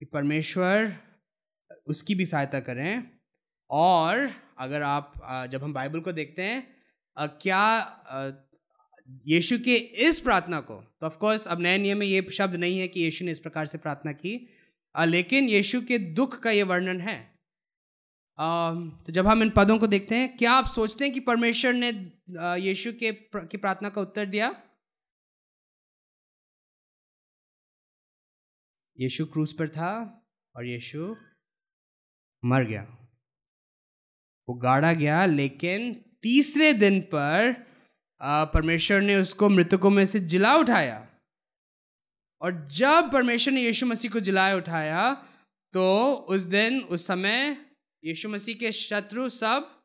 [SPEAKER 1] कि परमेश्वर उसकी भी सहायता करें। और अगर आप जब हम बाइबल को देखते हैं क्या यीशु के इस प्रार्थना को तो ऑफ़ कोर्स अब नए नियम में ये शब्द नहीं है कि यीशु ने इस प्रकार से प्रार्थना की लेकिन यीशु के दुख का ये वर्णन है। तो जब हम इन पदों को देखते हैं, क्या आप सोचते हैं कि परमेश्वर ने यीशु के की प्रार्थना का उत्तर दिया? यीशु क्रूस पर था और यीशु मर गया। वो गाड़ा गया, लेकिन तीसरे दिन पर परमेश्वर ने उसको मृतकों में से जिला उठाया। और जब परमेश्वर ने यीशु मसीह को जिलाए उठाया तो उस दिन, उस समय यीशु मसीह के शत्रु सब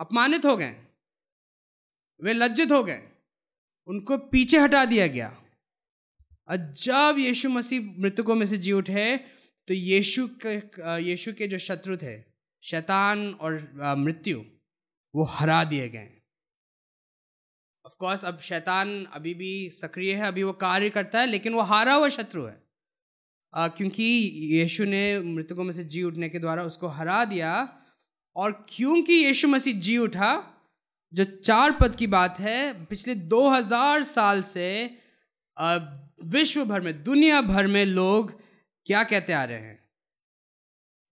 [SPEAKER 1] अपमानित हो गए। वे लज्जित हो गए। उनको पीछे हटा दिया गया। और जब यीशु मसीह मृतकों में से जी उठे तो यीशु के यीशु के जो शत्रु थे, शैतान और मृत्यु, वो हरा दिए गए। ऑफ़ कोर्स अब शैतान अभी भी सक्रिय है अभी वो कार्य करता है लेकिन वो हारा हुआ शत्रु है। आ, क्योंकि यीशु ने मृतकों में से जी उठने के द्वारा उसको हरा दिया और क्योंकि यीशु मसीह जी उठा जो चार पद की बात है पिछले 2000 साल से विश्व भर में दुनिया भर में लोग क्या कहते आ रहे हैं?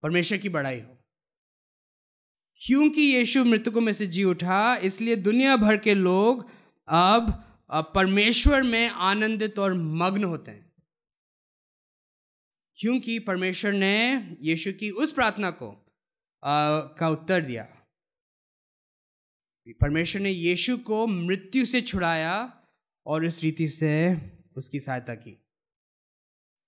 [SPEAKER 1] परमेश्वर की बड़ाई हो। क्योंकि यीशु मृतकों में से जी उठा इसलिए दुनिया भर के लोग अब परमेश्वर में आनंदित और मग्न होते हैं। क्योंकि परमेश्वर ने यीशु की उस प्रार्थना को आ, का उत्तर दिया। परमेश्वर ने यीशु को मृत्यु से छुड़ाया और इस रीति से उसकी सहायता की।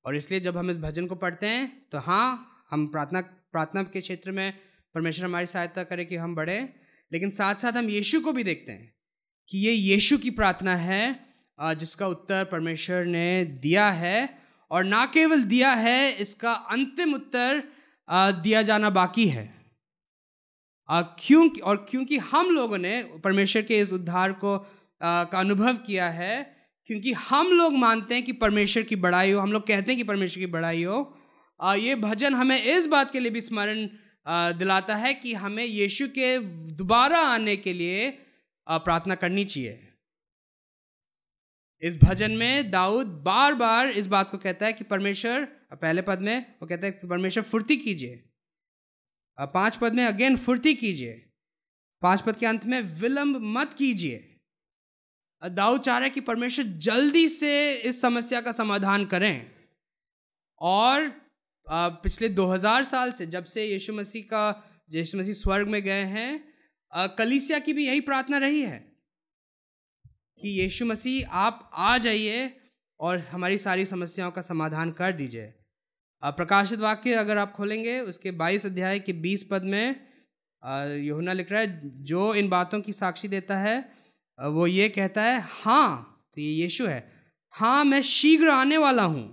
[SPEAKER 1] और इसलिए जब हम इस भजन को पढ़ते हैं तो हाँ हम प्रार्थना प्रार्थना के क्षेत्र में परमेश्वर हमारी सहायता करे कि हम बढ़े लेकिन साथ साथ हम यीशु को भी देखते हैं। कि ये यीशु की प्रार्थना है जिसका उत्तर परमेश्वर ने दिया है और ना केवल दिया है, इसका अंतिम उत्तर दिया जाना बाकी है। क्योंकि और क्योंकि हम लोगों ने परमेश्वर के इस उद्धार को का अनुभव किया है, क्योंकि हम लोग मानते हैं कि परमेश्वर की बड़ाई हो, हम लोग कहते हैं कि परमेश्वर की बड़ाई हो। ये भजन हमें इस बात के लिए भी स्मरण दिलाता है कि हमें यीशु के दोबारा आने के लिए प्रार्थना करनी चाहिए। इस भजन में दाऊद बार बार इस बात को कहता है कि परमेश्वर पहले पद में वो कहता है कि परमेश्वर फुर्ती कीजिए। पाँच पद में अगेन फुर्ती कीजिए। पाँच पद के अंत में विलंब मत कीजिए। दाऊद चाह रहा है कि परमेश्वर जल्दी से इस समस्या का समाधान करें। और पिछले 2000 साल से जब से यीशु मसीह का, यीशु मसीह स्वर्ग में गए हैं कलीसिया की भी यही प्रार्थना रही है कि यीशु मसीह, आप आ जाइए और हमारी सारी समस्याओं का समाधान कर दीजिए। प्रकाशित वाक्य अगर आप खोलेंगे, उसके 22 अध्याय के 20 पद में यहुना लिख रहा है, जो इन बातों की साक्षी देता है वो ये कहता है हाँ तो ये यीशु है हाँ मैं शीघ्र आने वाला हूँ।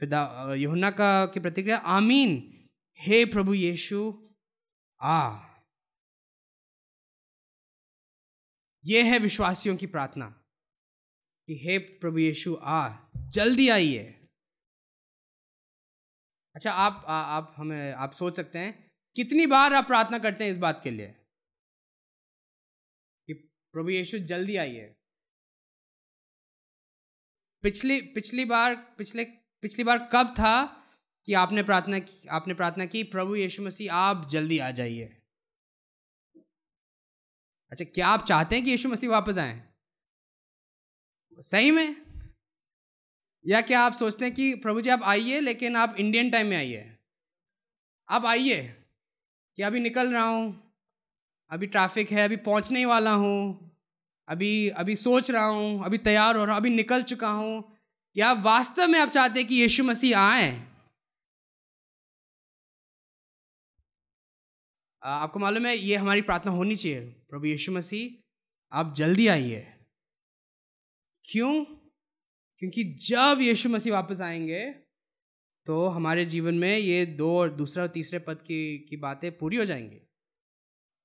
[SPEAKER 1] फिर यहुना का की प्रतिक्रिया, आमीन, हे प्रभु यीशु आ ये है विश्वासियों की प्रार्थना कि हे प्रभु यीशु आ जल्दी आइए। अच्छा आप आ, आप हमें आप सोच सकते हैं कितनी बार आप प्रार्थना करते हैं इस बात के लिए? कि प्रभु यीशु जल्दी आइए। पिछली पिछली बार पिछले पिछली बार कब था कि आपने प्रार्थना की, आपने प्रार्थना की, प्रभु यीशु मसीह, आप जल्दी आ जाइए। अच्छा क्या आप चाहते हैं कि यीशु मसीह वापस आए? सही में? या क्या आप सोचते हैं कि प्रभु जी आप आइए, लेकिन आप इंडियन टाइम में आइए? आप आइए, कि अभी निकल रहा हूँ, अभी ट्रैफ़िक है, अभी पहुँचने ही वाला हूँ, अभी अभी सोच रहा हूँ, अभी तैयार हो रहा हूँ, अभी निकल चुका हूँ। या वास्तव में आप चाहते हैं कि यीशु मसीह आए? आपको मालूम है ये हमारी प्रार्थना होनी चाहिए। प्रभु यीशु मसीह आप जल्दी आइए। क्यों? क्योंकि जब यीशु मसीह वापस आएँगे तो हमारे जीवन में ये दो और दूसरा और तीसरे पद की की बातें पूरी हो जाएँगी।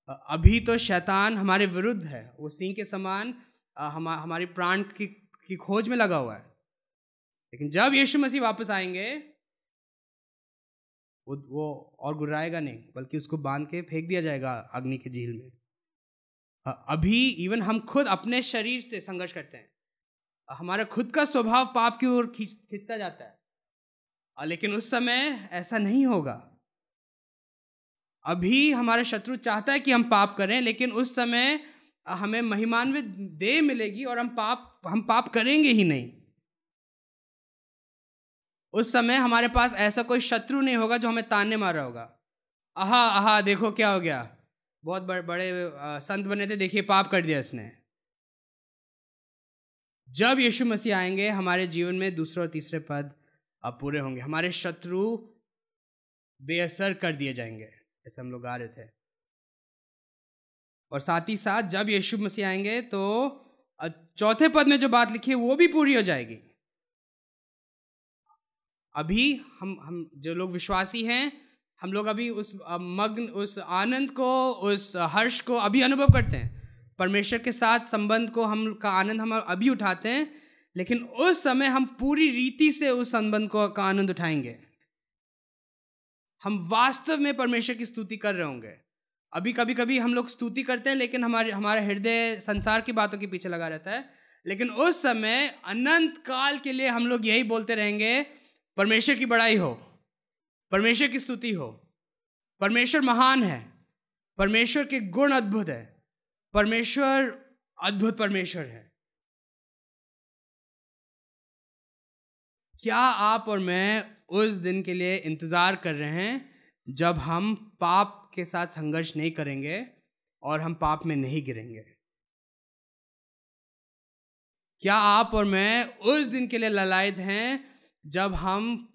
[SPEAKER 1] अभी तो शैतान हमारे विरुद्ध है। वो सिंह के समान हम हमारी प्राण की, की खोज में लगा हुआ है। लेकिन जब यीशु मसीह वापस आएँगे वो वो और गुर्राएगा नहीं, बल्कि उसको बाँध के फेंक दिया जाएगा अग्नि के झील में। अभी इवन हम खुद अपने शरीर से संघर्ष करते हैं। हमारा खुद का स्वभाव पाप की ओर खींच, खींचता जाता है। लेकिन उस समय ऐसा नहीं होगा। अभी हमारा शत्रु चाहता है कि हम पाप करें, लेकिन उस समय हमें महिमान्वित देह मिलेगी और हम पाप हम पाप करेंगे ही नहीं। उस समय हमारे पास ऐसा कोई शत्रु नहीं होगा जो हमें ताने मार रहा होगा। आहा आहा, देखो क्या हो गया। बहुत बड़े बड़े संत बने थे। देखिए, पाप कर दिया इसने। जब यीशु मसीह आएँगे, हमारे जीवन में दूसरे और तीसरे पद अब पूरे होंगे। हमारे शत्रु बेअसर कर दिए जाएँगे, ऐसे हम लोग गा रहे थे। और साथ ही साथ जब यीशु मसीह आएँगे तो चौथे पद में जो बात लिखी है, वो भी पूरी हो जाएगी। अभी हम हम जो लोग विश्वासी हैं, हम लोग अभी उस मग्न, उस आनंद को, उस हर्ष को अभी अनुभव करते हैं। परमेश्वर के साथ संबंध को हम, का आनंद हम अभी उठाते हैं, लेकिन उस समय हम पूरी रीति से उस संबंध को, का आनंद उठाएँगे। हम वास्तव में परमेश्वर की स्तुति कर रहे होंगे। अभी कभी कभी हम लोग स्तुति करते हैं, लेकिन हमारे, हमारा हृदय संसार की बातों के पीछे लगा रहता है। लेकिन उस समय अनंत काल के लिए हम लोग यही बोलते रहेंगे परमेश्वर की बड़ाई हो, परमेश्वर की स्तुति हो, परमेश्वर महान है, परमेश्वर के गुण अद्भुत है, परमेश्वर अद्भुत परमेश्वर है। क्या आप और मैं उस दिन के लिए इंतज़ार कर रहे हैं जब हम पाप के साथ संघर्ष नहीं करेंगे और हम पाप में नहीं गिरेंगे? क्या आप और मैं उस दिन के लिए ललायत हैं जब हम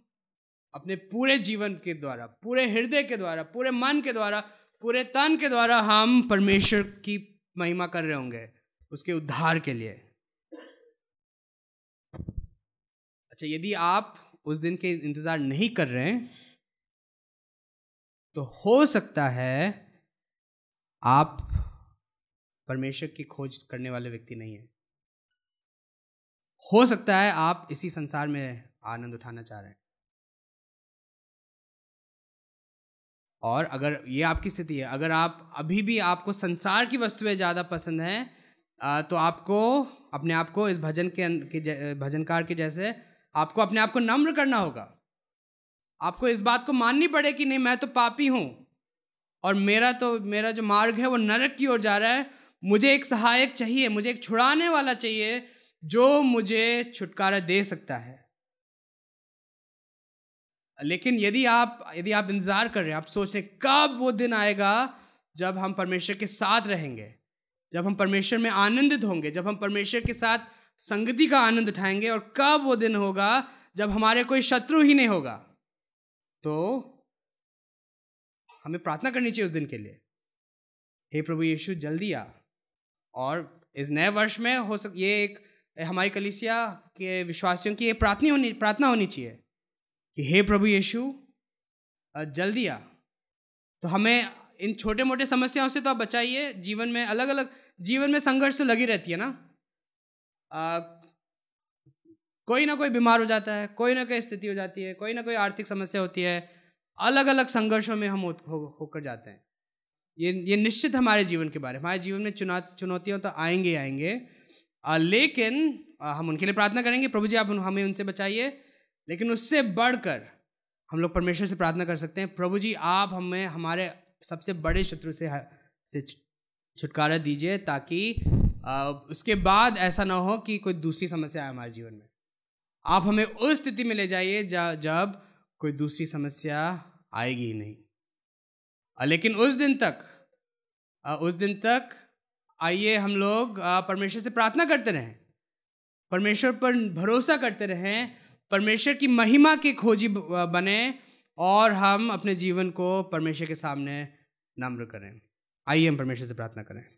[SPEAKER 1] अपने पूरे जीवन के द्वारा, पूरे हृदय के द्वारा, पूरे मन के द्वारा, पूरे तन के द्वारा हम परमेश्वर की महिमा कर रहे होंगे, उसके उद्धार के लिए। अच्छा यदि आप उस दिन के इंतज़ार नहीं कर रहे हैं तो हो सकता है आप परमेश्वर की खोज करने वाले व्यक्ति नहीं है। हो सकता है आप इसी संसार में आनंद उठाना चाह रहे हैं। और अगर ये आपकी स्थिति है, अगर आप अभी भी आपको संसार की वस्तुएँ ज़्यादा पसंद हैं तो आपको, अपने आप को इस भजन के भजनकार के जैसे आपको अपने आप को नम्र करना होगा। आपको इस बात को माननी पड़े कि नहीं, मैं तो पापी हूँ और मेरा तो मेरा जो मार्ग है वो नरक की ओर जा रहा है। मुझे एक सहायक चाहिए, मुझे एक छुड़ाने वाला चाहिए जो मुझे छुटकारा दे सकता है। लेकिन यदि आप यदि आप इंतज़ार कर रहे हैं, आप सोच रहे कब वो दिन आएगा जब हम परमेश्वर के साथ रहेंगे, जब हम परमेश्वर में आनंदित होंगे, जब हम परमेश्वर के साथ संगति का आनंद उठाएँगे और कब वो दिन होगा जब हमारे कोई शत्रु ही नहीं होगा। तो हमें प्रार्थना करनी चाहिए उस दिन के लिए। हे प्रभु यीशु, जल्दी आ। और इस नए वर्ष में हो सक, ये एक, हमारी कलिसिया के विश्वासियों की ये प्रार्थना होनी प्रार्थना होनी चाहिए। कि हे प्रभु यीशु जल्दी आ। तो हमें इन छोटे मोटे समस्याओं से तो आप बचाइए जीवन में अलग अलग जीवन में संघर्ष तो लगी रहती है ना? आ, कोई ना कोई बीमार हो जाता है कोई ना कोई स्थिति हो जाती है कोई ना कोई आर्थिक समस्या होती है अलग अलग संघर्षों में हम होकर हो, जाते हैं। ये ये निश्चित हमारे जीवन के बारे में हमारे जीवन में चुना चुनौतियाँ तो आएँगे आएँगे। आ, लेकिन आ, हम उनके लिए प्रार्थना करेंगे प्रभु जी आप हमें उनसे बचाइए। लेकिन उससे बढ़कर हम लोग परमेश्वर से प्रार्थना कर सकते हैं, प्रभु जी, आप हमें, हमारे सबसे बड़े शत्रु से से छुटकारा दीजिए ताकि उसके बाद ऐसा ना हो कि कोई दूसरी समस्या आए हमारे जीवन में। आप हमें उस स्थिति में ले जाइए जब कोई दूसरी समस्या आएगी ही नहीं। लेकिन उस दिन तक उस दिन तक आइए हम लोग परमेश्वर से प्रार्थना करते रहें। परमेश्वर पर भरोसा करते रहें परमेश्वर की महिमा के खोजी बने और हम अपने जीवन को परमेश्वर के सामने नम्र करें। आइए हम परमेश्वर से प्रार्थना करें।